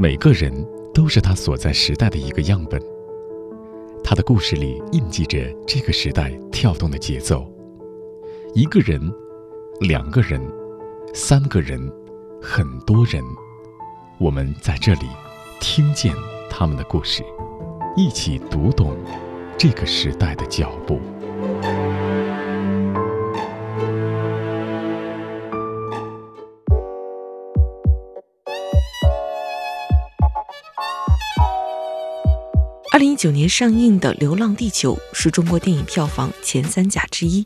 每个人都是他所在时代的一个样本，他的故事里印记着这个时代跳动的节奏。一个人，两个人，三个人，很多人，我们在这里听见他们的故事，一起读懂这个时代的脚步。九年上映的《流浪地球》是中国电影票房前三甲之一。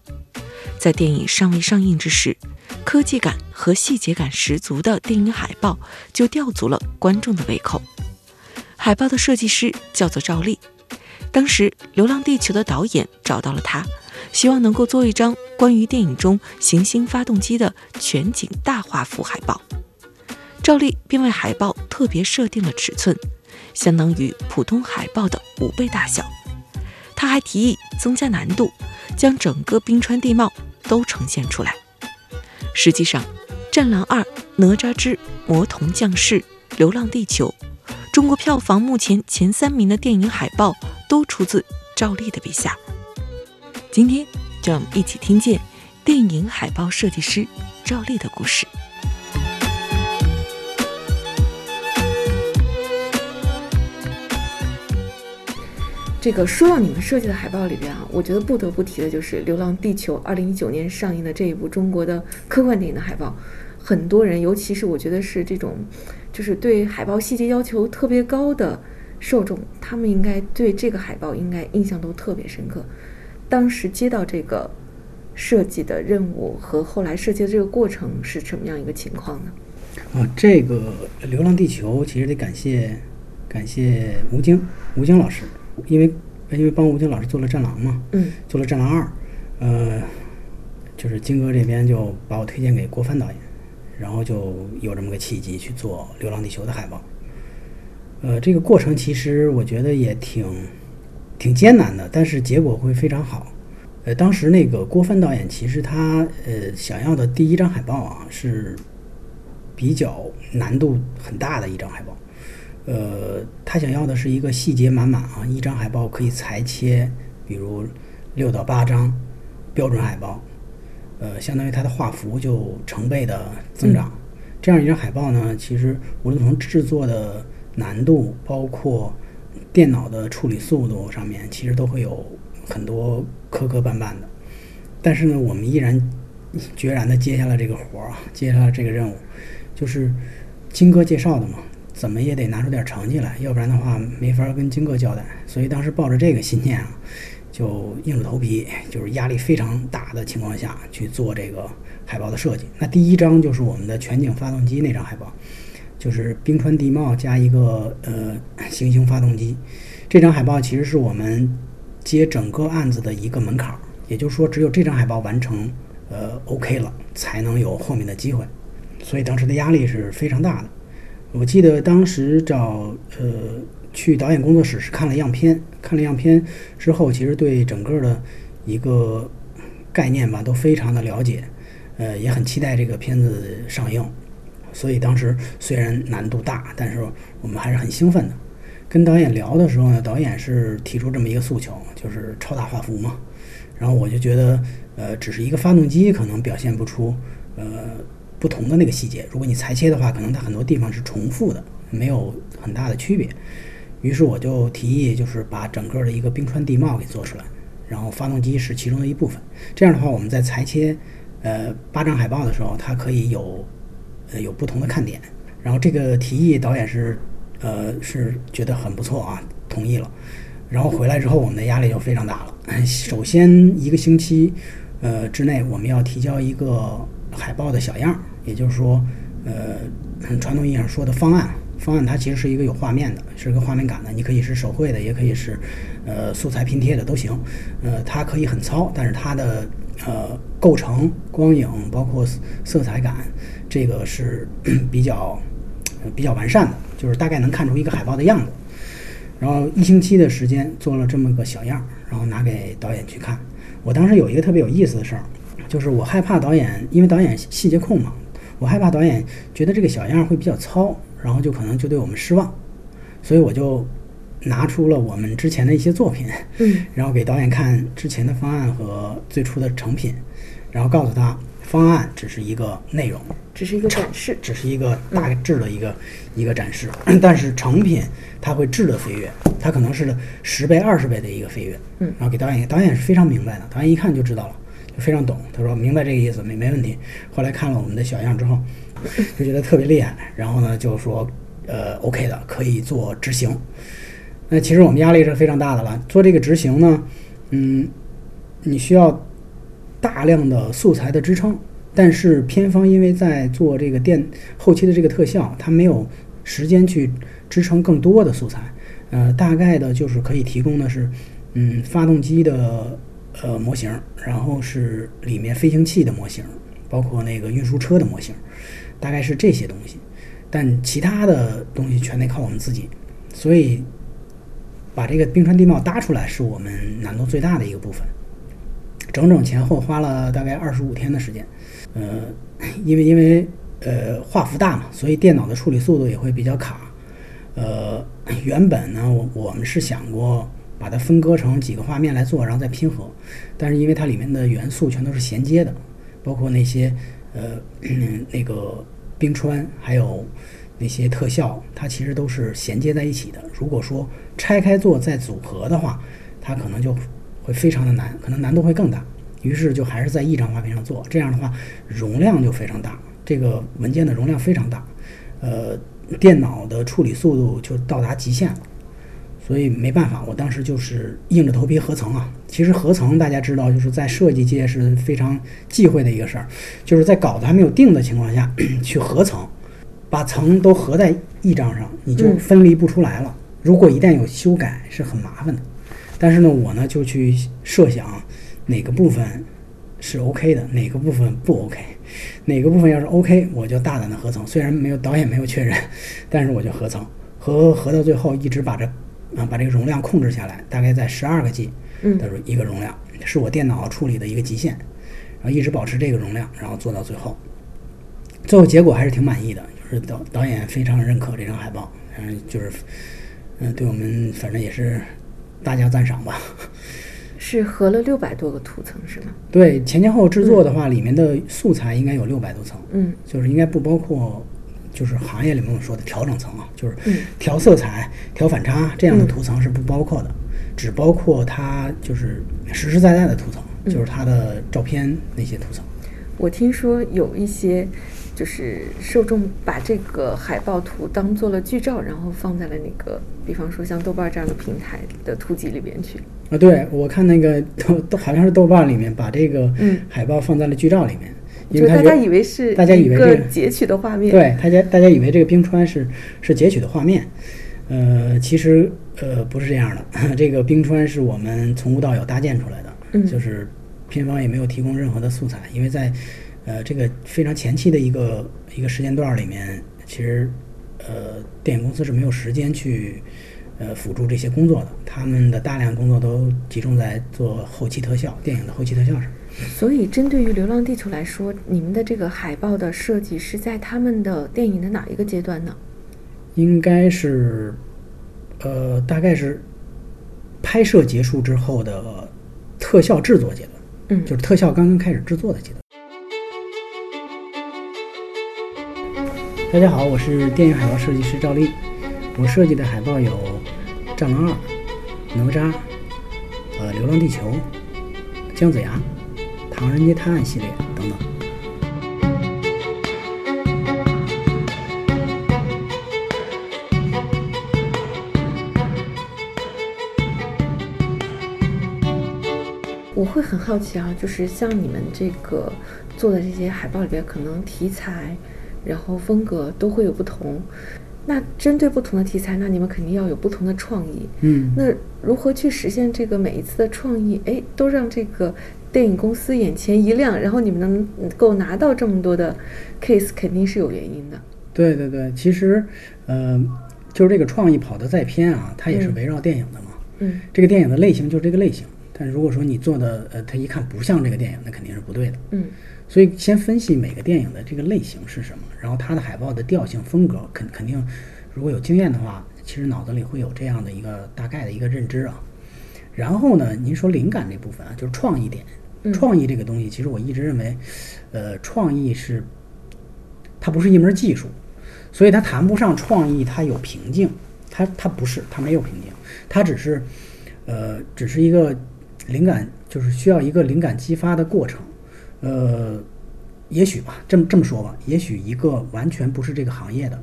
在电影尚未上映之时，科技感和细节感十足的电影海报就吊足了观众的胃口。海报的设计师叫做赵丽，当时《流浪地球》的导演找到了他，希望能够做一张关于电影中行星发动机的全景大画幅海报。赵丽便为海报特别设定了尺寸。相当于普通海报的五倍大小。他还提议增加难度，将整个冰川地貌都呈现出来。实际上，《战狼二》《哪吒之魔童降世》《流浪地球》，中国票房目前前三名的电影海报都出自赵丽的笔下。今天，就让我们一起听见电影海报设计师赵丽的故事。这个说到你们设计的海报里边啊，我觉得不得不提的就是《流浪地球》二零一九年上映的这一部中国的科幻电影的海报。很多人，尤其是我觉得是这种，就是对海报细节要求特别高的受众，他们应该对这个海报应该印象都特别深刻。当时接到这个设计的任务和后来设计的这个过程是什么样一个情况呢？啊，这个《流浪地球》其实得感谢感谢吴京吴京老师。因为因为帮吴京老师做了《战狼》嘛，嗯，做了《战狼二》，呃，就是金哥这边就把我推荐给郭帆导演，然后就有这么个契机去做《流浪地球》的海报。呃，这个过程其实我觉得也挺挺艰难的，但是结果会非常好。呃，当时那个郭帆导演其实他呃想要的第一张海报啊是比较难度很大的一张海报。呃，他想要的是一个细节满满啊，一张海报可以裁切，比如六到八张标准海报，呃，相当于它的画幅就成倍的增长。这样一张海报呢，其实无论从制作的难度，包括电脑的处理速度上面，其实都会有很多磕磕绊绊的。但是呢，我们依然决然的接下了这个活儿啊，接下了这个任务，就是金哥介绍的嘛。怎么也得拿出点成绩来，要不然的话没法跟金哥交代。所以当时抱着这个信念啊，就硬着头皮，就是压力非常大的情况下去做这个海报的设计。那第一张就是我们的全景发动机那张海报，就是冰川地貌加一个呃行星发动机。这张海报其实是我们接整个案子的一个门槛儿，也就是说只有这张海报完成呃 OK 了，才能有后面的机会。所以当时的压力是非常大的。我记得当时找呃去导演工作室是看了样片，看了样片之后，其实对整个的一个概念吧都非常的了解，呃也很期待这个片子上映，所以当时虽然难度大，但是我们还是很兴奋的。跟导演聊的时候呢，导演是提出这么一个诉求，就是超大画幅嘛，然后我就觉得呃只是一个发动机可能表现不出呃。不同的那个细节，如果你裁切的话，可能它很多地方是重复的，没有很大的区别。于是我就提议，就是把整个的一个冰川地貌给做出来，然后发动机是其中的一部分。这样的话，我们在裁切呃八张海报的时候，它可以有呃有不同的看点。然后这个提议导演是呃是觉得很不错啊，同意了。然后回来之后，我们的压力就非常大了。首先一个星期呃之内，我们要提交一个海报的小样。也就是说，呃，传统意义上说的方案，方案它其实是一个有画面的，是个画面感的。你可以是手绘的，也可以是，呃，素材拼贴的都行。呃，它可以很糙，但是它的呃构成、光影，包括色彩感，这个是 比较比较完善的，就是大概能看出一个海报的样子。然后一星期的时间做了这么个小样，然后拿给导演去看。我当时有一个特别有意思的事儿，就是我害怕导演，因为导演细节控嘛。我害怕导演觉得这个小样会比较糙，然后就可能就对我们失望，所以我就拿出了我们之前的一些作品，嗯。然后给导演看之前的方案和最初的成品，然后告诉他方案只是一个内容，只是一个展示。只是一个大致的一个、一个展示，但是成品它会质的飞跃，它可能是十倍、二十倍的一个飞跃。嗯。然后给导演，导演是非常明白的，导演一看就知道了，就非常懂。他说明白这个意思，没没问题。后来看了我们的小样之后，就觉得特别厉害，然后呢就说呃 OK 的，可以做执行。那其实我们压力是非常大的了，做这个执行呢，嗯，你需要大量的素材的支撑，但是片方因为在做这个电后期的这个特效，它没有时间去支撑更多的素材，呃，大概的就是可以提供的是，嗯，发动机的呃模型，然后是里面飞行器的模型，包括那个运输车的模型，大概是这些东西，但其他的东西全得靠我们自己，所以把这个冰川地貌搭出来是我们难度最大的一个部分。整整前后花了大概二十五天的时间，呃，因为因为呃画幅大嘛，所以电脑的处理速度也会比较卡。呃，原本呢，我我们是想过把它分割成几个画面来做，然后再拼合，但是因为它里面的元素全都是衔接的，包括那些呃 那个冰川，还有那些特效，它其实都是衔接在一起的。如果说拆开做再组合的话，它可能就会非常的难，可能难度会更大。于是就还是在一张画片上做，这样的话容量就非常大，这个文件的容量非常大，呃，电脑的处理速度就到达极限了。所以没办法，我当时就是硬着头皮合成啊。其实合成大家知道，就是在设计界是非常忌讳的一个事儿，就是在稿子还没有定的情况下 去合成，把层都合在一张上，你就嗯分离不出来了。如果一旦有修改，是很麻烦的。但是呢，我呢就去设想哪个部分是 OK 的，哪个部分不 OK，哪个部分要是 OK，我就大胆的合成。虽然没有导演没有确认，但是我就合成，合合到最后一直把这啊把这个容量控制下来，大概在十二个 G 嗯的一个容量，是我电脑处理的一个极限，然后一直保持这个容量，然后做到最后，最后结果还是挺满意的，就是导导演非常认可这张海报，嗯，就是嗯对我们反正也是大加赞赏吧。是合了六百多个图层是吗？对前前后制作的话，里面的素材应该有六百多层，嗯就是应该不包括，就是行业里面我们说的调整层啊，就是嗯调色彩、调反差这样的图层是不包括的，只包括它就是实实在在的图层，就是它的照片那些图层。我听说有一些就是受众把这个海报图当做了剧照，然后放在了那个，比方说像豆瓣这样的平台的图集里边去。啊，对我看那个豆豆好像是豆瓣里面把这个嗯海报放在了剧照里面，因就大家以为是大家以为这个个截取的画面，，对，大家大家以为这个冰川是是截取的画面，呃，其实呃不是这样的，这个冰川是我们从无到有搭建出来的，嗯就是片方也没有提供任何的素材，因为在呃这个非常前期的一个一个时间段儿里面，其实呃电影公司是没有时间去呃辅助这些工作的，他们的大量工作都集中在做后期特效，电影的后期特效上。所以针对于《流浪地球》来说，你们的这个海报的设计是在他们的电影的哪一个阶段呢？应该是，呃，大概是拍摄结束之后的特效制作阶段，嗯就是特效刚刚开始制作的阶段。大家好，我是电影海报设计师赵丽，我设计的海报有《战狼二》、《哪吒》、呃《流浪地球》、《姜子牙》、《唐人街探案》系列等等。我会很好奇啊，就是像你们这个做的这些海报里边，可能题材，然后风格都会有不同。那针对不同的题材，那你们肯定要有不同的创意。嗯，那如何去实现这个每一次的创意？哎，都让这个电影公司眼前一亮，然后你们能能够拿到这么多的 case，肯定是有原因的。对对对，其实，呃，就是这个创意跑得再偏啊，它也是嗯围绕电影的嘛。嗯这个电影的类型就是这个类型，但如果说你做的，呃，它一看不像这个电影，那肯定是不对的。嗯所以先分析每个电影的这个类型是什么，然后它的海报的调性风格，肯肯定如果有经验的话，其实脑子里会有这样的一个大概的一个认知啊。然后呢，您说灵感这部分啊，就是创意点。创意这个东西，其实我一直认为，呃，创意是它不是一门技术，所以它谈不上创意，它有瓶颈，它它不是，它没有瓶颈，它只是，呃，只是一个灵感，就是需要一个灵感激发的过程，呃，也许吧，这么这么说吧，也许一个完全不是这个行业的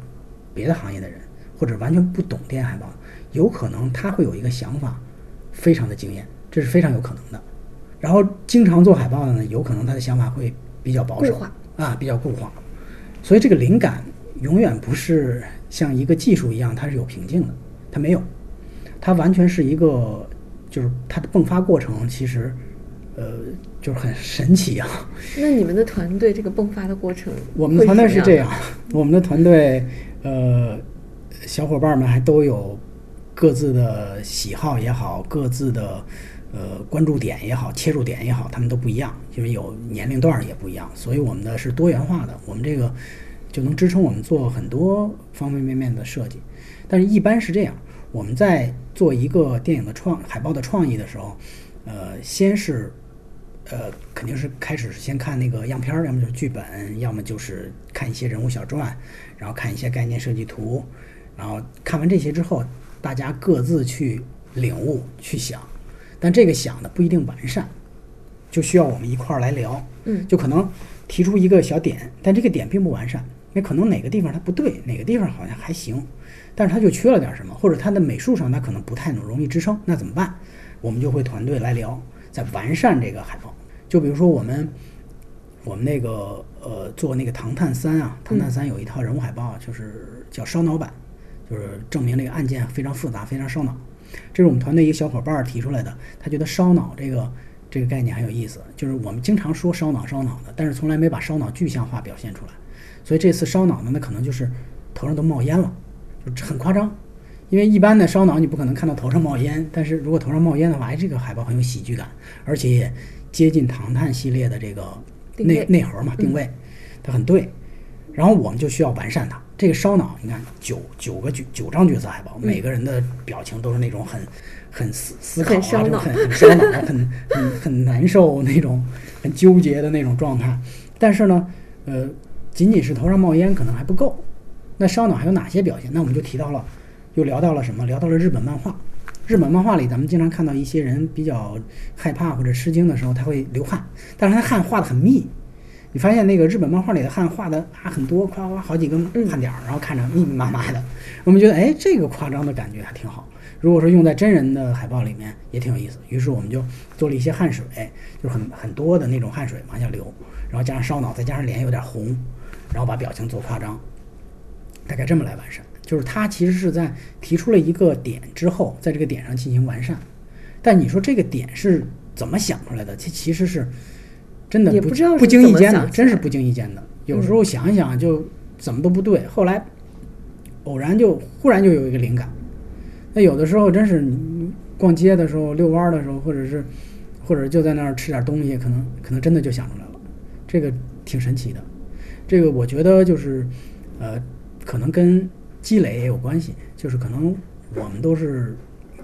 别的行业的人，或者完全不懂电影海报，有可能他会有一个想法，非常的惊艳，这是非常有可能的。然后经常做海报的呢，有可能他的想法会比较保守啊，比较固化，所以这个灵感永远不是像一个技术一样，它是有瓶颈的，它没有，它完全是一个，就是它的迸发过程其实，呃，就是很神奇啊。那你们的团队这个迸发的过程，我们的团队是这样，我们的团队呃，小伙伴们还都有各自的喜好也好，各自的。呃，关注点也好，切入点也好，他们都不一样，因为有年龄段也不一样，所以我们的是多元化的。我们这个就能支撑我们做很多方方面面的设计。但是，一般是这样，我们在做一个电影的创海报的创意的时候，呃，先是呃，肯定是开始先看那个样片儿，要么就是剧本，要么就是看一些人物小传，然后看一些概念设计图，然后看完这些之后，大家各自去领悟、去想。但这个想的不一定完善，就需要我们一块儿来聊。嗯，就可能提出一个小点，但这个点并不完善，那可能哪个地方它不对，哪个地方好像还行，但是它就缺了点什么，或者它的美术上它可能不太容易支撑，那怎么办？我们就会团队来聊，在完善这个海报。就比如说我们，我们那个呃做那个《唐探三》啊，《唐探三》有一套人物海报啊，就是叫烧脑版，就是证明这个案件非常复杂，非常烧脑。这是我们团队一个小伙伴提出来的，他觉得烧脑这个这个概念很有意思，就是我们经常说烧脑烧脑的，但是从来没把烧脑具象化表现出来。所以这次烧脑呢，那可能就是头上都冒烟了，就很夸张。因为一般的烧脑你不可能看到头上冒烟，但是如果头上冒烟的话，哎，这个海报很有喜剧感，而且也接近唐探系列的这个内内核嘛，定位，它很对。然后我们就需要完善它。这个烧脑，你看九九个角九张角色海报，每个人的表情都是那种很很思思考啊，就很很烧脑，很很很难受那种，很纠结的那种状态。但是呢，呃，仅仅是头上冒烟可能还不够。那烧脑还有哪些表现？那我们就提到了，又聊到了什么？聊到了日本漫画。日本漫画里，咱们经常看到一些人比较害怕或者吃惊的时候，他会流汗，但是他汗画的很密。你发现那个日本漫画里的汗画的啊很多，夸夸好几个汗点儿，然后看着密密麻麻的，我们觉得哎这个夸张的感觉还挺好。如果说用在真人的海报里面也挺有意思，于是我们就做了一些汗水，就是很很多的那种汗水往下流，然后加上烧脑，再加上脸有点红，然后把表情做夸张，大概这么来完善。就是他其实是在提出了一个点之后，在这个点上进行完善。但你说这个点是怎么想出来的？其其实是。真的不不经意间的，真是不经意间的。有时候想一想就怎么都不对，后来偶然就忽然就有一个灵感。那有的时候真是你逛街的时候、遛弯的时候，或者是或者就在那儿吃点东西，可能可能真的就想出来了。这个挺神奇的。这个我觉得就是呃，可能跟积累也有关系。就是可能我们都是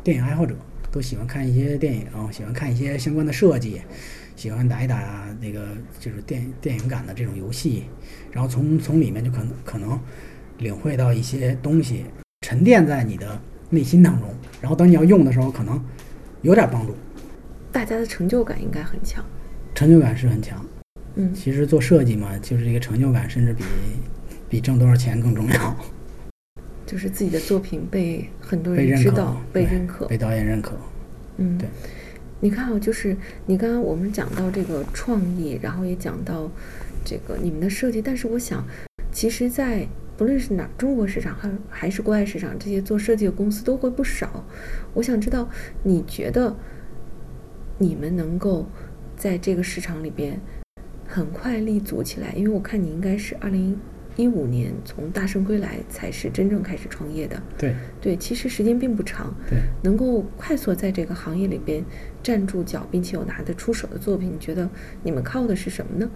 电影爱好者，都喜欢看一些电影，喜欢看一些相关的设计。喜欢打一打那个就是电电影感的这种游戏，然后从从里面就可能可能领会到一些东西，沉淀在你的内心当中，然后等你要用的时候，可能有点帮助。大家的成就感应该很强，成就感是很强。嗯，其实做设计嘛，就是这个成就感，甚至比比挣多少钱更重要。就是自己的作品被很多人知道、被认可、被导演认可。嗯，对。你看啊，就是你刚刚我们讲到这个创意，然后也讲到这个你们的设计，但是我想，其实，在不论是哪中国市场还还是国外市场，这些做设计的公司都会不少。我想知道，你觉得你们能够在这个市场里边很快立足起来？因为我看你应该是二零。一五年从大圣归来才是真正开始创业的。对对，其实时间并不长。对，能够快速在这个行业里边站住脚，并且有拿得出手的作品，你觉得你们靠的是什么呢？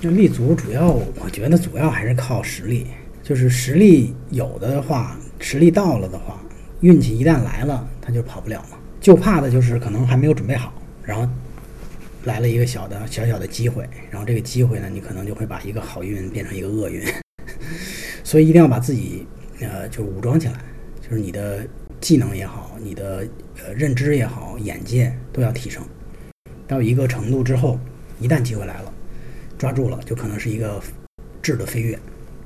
那立足主要，我觉得主要还是靠实力。就是实力有的话，实力到了的话，运气一旦来了，他就跑不了嘛。就怕的就是可能还没有准备好，然后来了一个小的小小的机会，然后这个机会呢，你可能就会把一个好运变成一个厄运。所以一定要把自己呃就武装起来，就是你的技能也好，你的呃认知也好，眼界都要提升到一个程度之后，一旦机会来了，抓住了，就可能是一个质的飞跃。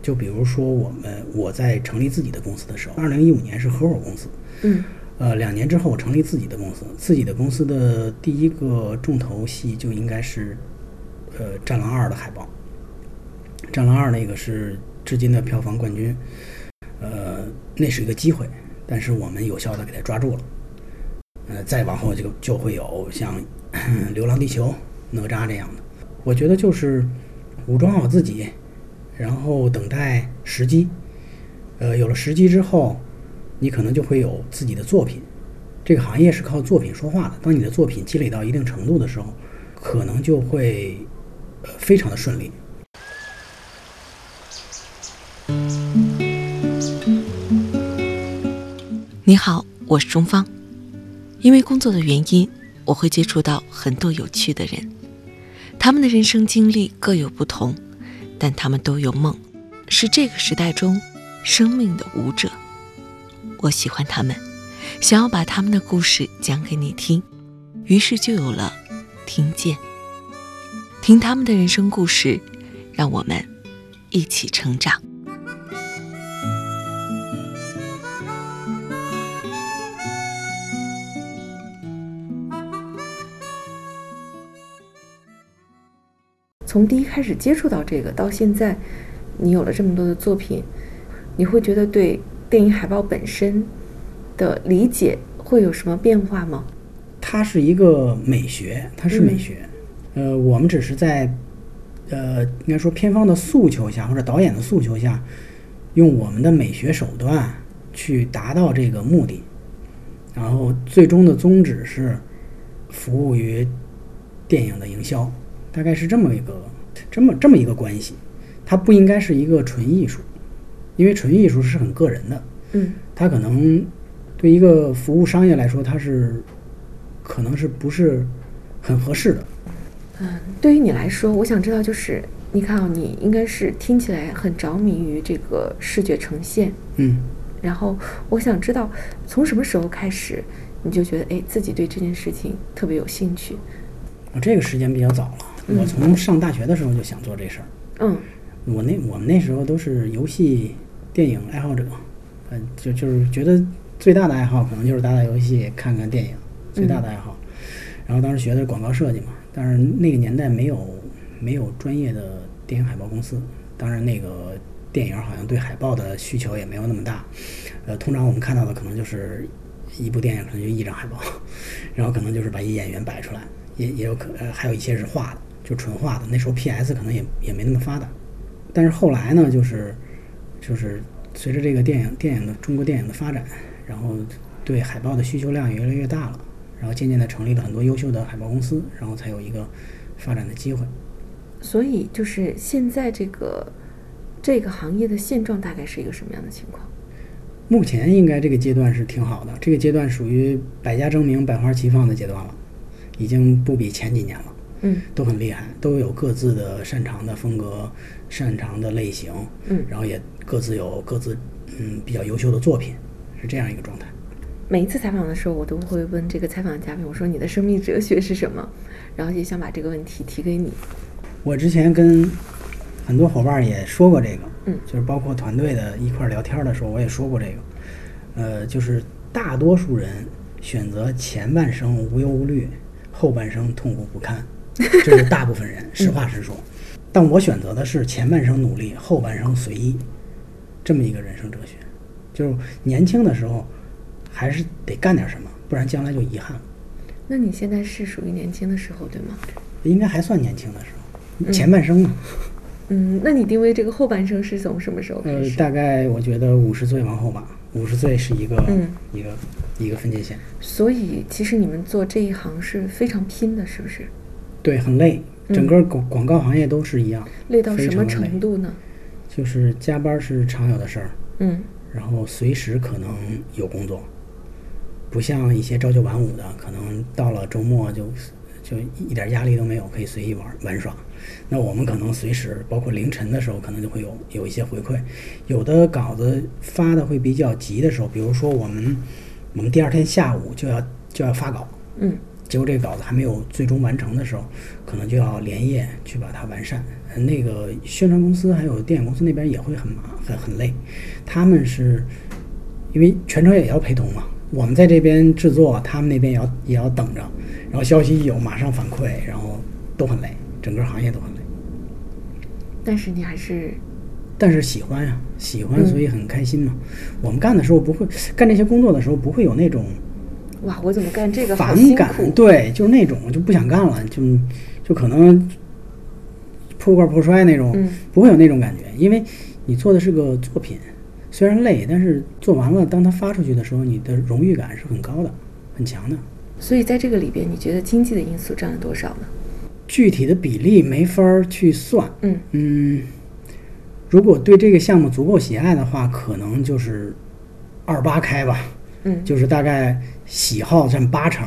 就比如说我们我在成立自己的公司的时候，二零一五年是合伙公司，嗯，呃，两年之后我成立自己的公司，自己的公司的第一个重头戏就应该是呃《战狼二》的海报，《战狼二》那个是至今的票房冠军，呃，那是一个机会，但是我们有效的给它抓住了，呃，再往后就就会有像《流浪地球》、哪吒这样的，我觉得就是武装好自己。然后等待时机，呃，有了时机之后，你可能就会有自己的作品。这个行业是靠作品说话的。当你的作品积累到一定程度的时候，可能就会非常的顺利。你好，我是钟芳。因为工作的原因，我会接触到很多有趣的人，他们的人生经历各有不同。但他们都有梦，是这个时代中生命的舞者。我喜欢他们，想要把他们的故事讲给你听，于是就有了听见。听他们的人生故事，让我们一起成长。从第一开始接触到这个，到现在，你有了这么多的作品，你会觉得对电影海报本身的理解会有什么变化吗？它是一个美学，它是美学。呃，我们只是在，呃，应该说片方的诉求下，或者导演的诉求下，用我们的美学手段去达到这个目的，然后最终的宗旨是服务于电影的营销。大概是这么一个，这么这么一个关系，它不应该是一个纯艺术，因为纯艺术是很个人的，嗯，它可能对一个服务商业来说，它是可能是不是很合适的。嗯，对于你来说，我想知道就是，你看啊，你应该是听起来很着迷于这个视觉呈现，嗯，然后我想知道从什么时候开始，你就觉得哎自己对这件事情特别有兴趣？我这个时间比较早了。我从上大学的时候就想做这事儿。嗯，我那我们那时候都是游戏、电影爱好者，嗯，就就是觉得最大的爱好可能就是打打游戏、看看电影，最大的爱好。然后当时学的是广告设计嘛，但是那个年代没有没有专业的电影海报公司，当然那个电影好像对海报的需求也没有那么大。呃，通常我们看到的可能就是一部电影可能就一张海报，然后可能就是把一演员摆出来，也也有可呃还有一些是画的。就纯画的，那时候 PS 可能也也没那么发达，但是后来呢，就是就是随着这个电影电影的中国电影的发展，然后对海报的需求量也越来越大了，然后渐渐的成立了很多优秀的海报公司，然后才有一个发展的机会。所以就是现在这个这个行业的现状大概是一个什么样的情况？目前应该这个阶段是挺好的，这个阶段属于百家争鸣、百花齐放的阶段了，已经不比前几年了。嗯，都很厉害，都有各自的擅长的风格、擅长的类型，嗯，然后也各自有各自嗯比较优秀的作品，是这样一个状态。每一次采访的时候，我都会问这个采访嘉宾，我说你的生命哲学是什么？然后也想把这个问题提给你。我之前跟很多伙伴也说过这个，嗯，就是包括团队的一块聊天的时候，我也说过这个，呃，就是大多数人选择前半生无忧无虑，后半生痛苦不堪。这是大部分人，实话实说。但我选择的是前半生努力，后半生随意，这么一个人生哲学。就是年轻的时候，还是得干点什么，不然将来就遗憾了。那你现在是属于年轻的时候，对吗？应该还算年轻的时候，前半生嘛。嗯，那你定位这个后半生是从什么时候开始？呃，大概我觉得五十岁往后吧。五十岁是一个嗯一个一个分界线。所以，其实你们做这一行是非常拼的，是不是？对，很累，整个广广告行业都是一样，累到什么程度呢？就是加班是常有的事儿，嗯然后随时可能有工作，不像一些朝九晚五的，可能到了周末就就一点压力都没有，可以随意玩玩耍。那我们可能随时，包括凌晨的时候，可能就会有有一些回馈。有的稿子发的会比较急的时候，比如说我们我们第二天下午就要就要发稿，嗯结果这个稿子还没有最终完成的时候，可能就要连夜去把它完善。呃那个宣传公司还有电影公司那边也会很麻很很累，他们是因为全程也要陪同嘛，我们在这边制作，他们那边也要也要等着，然后消息一有马上反馈，然后都很累，整个行业都很累。但是你还是但是喜欢呀，喜欢嗯所以很开心嘛。我们干的时候不会干这些工作的时候不会有那种哇，我怎么干这个好反感，对，就是那种就不想干了，就就可能破罐破摔那种，嗯不会有那种感觉，因为你做的是个作品，虽然累，但是做完了，当它发出去的时候，你的荣誉感是很高的，很强的。所以在这个里边，你觉得经济的因素占了多少呢？具体的比例没法儿去算，嗯嗯，如果对这个项目足够喜爱的话，可能就是二八开吧，嗯，就是大概喜好占八成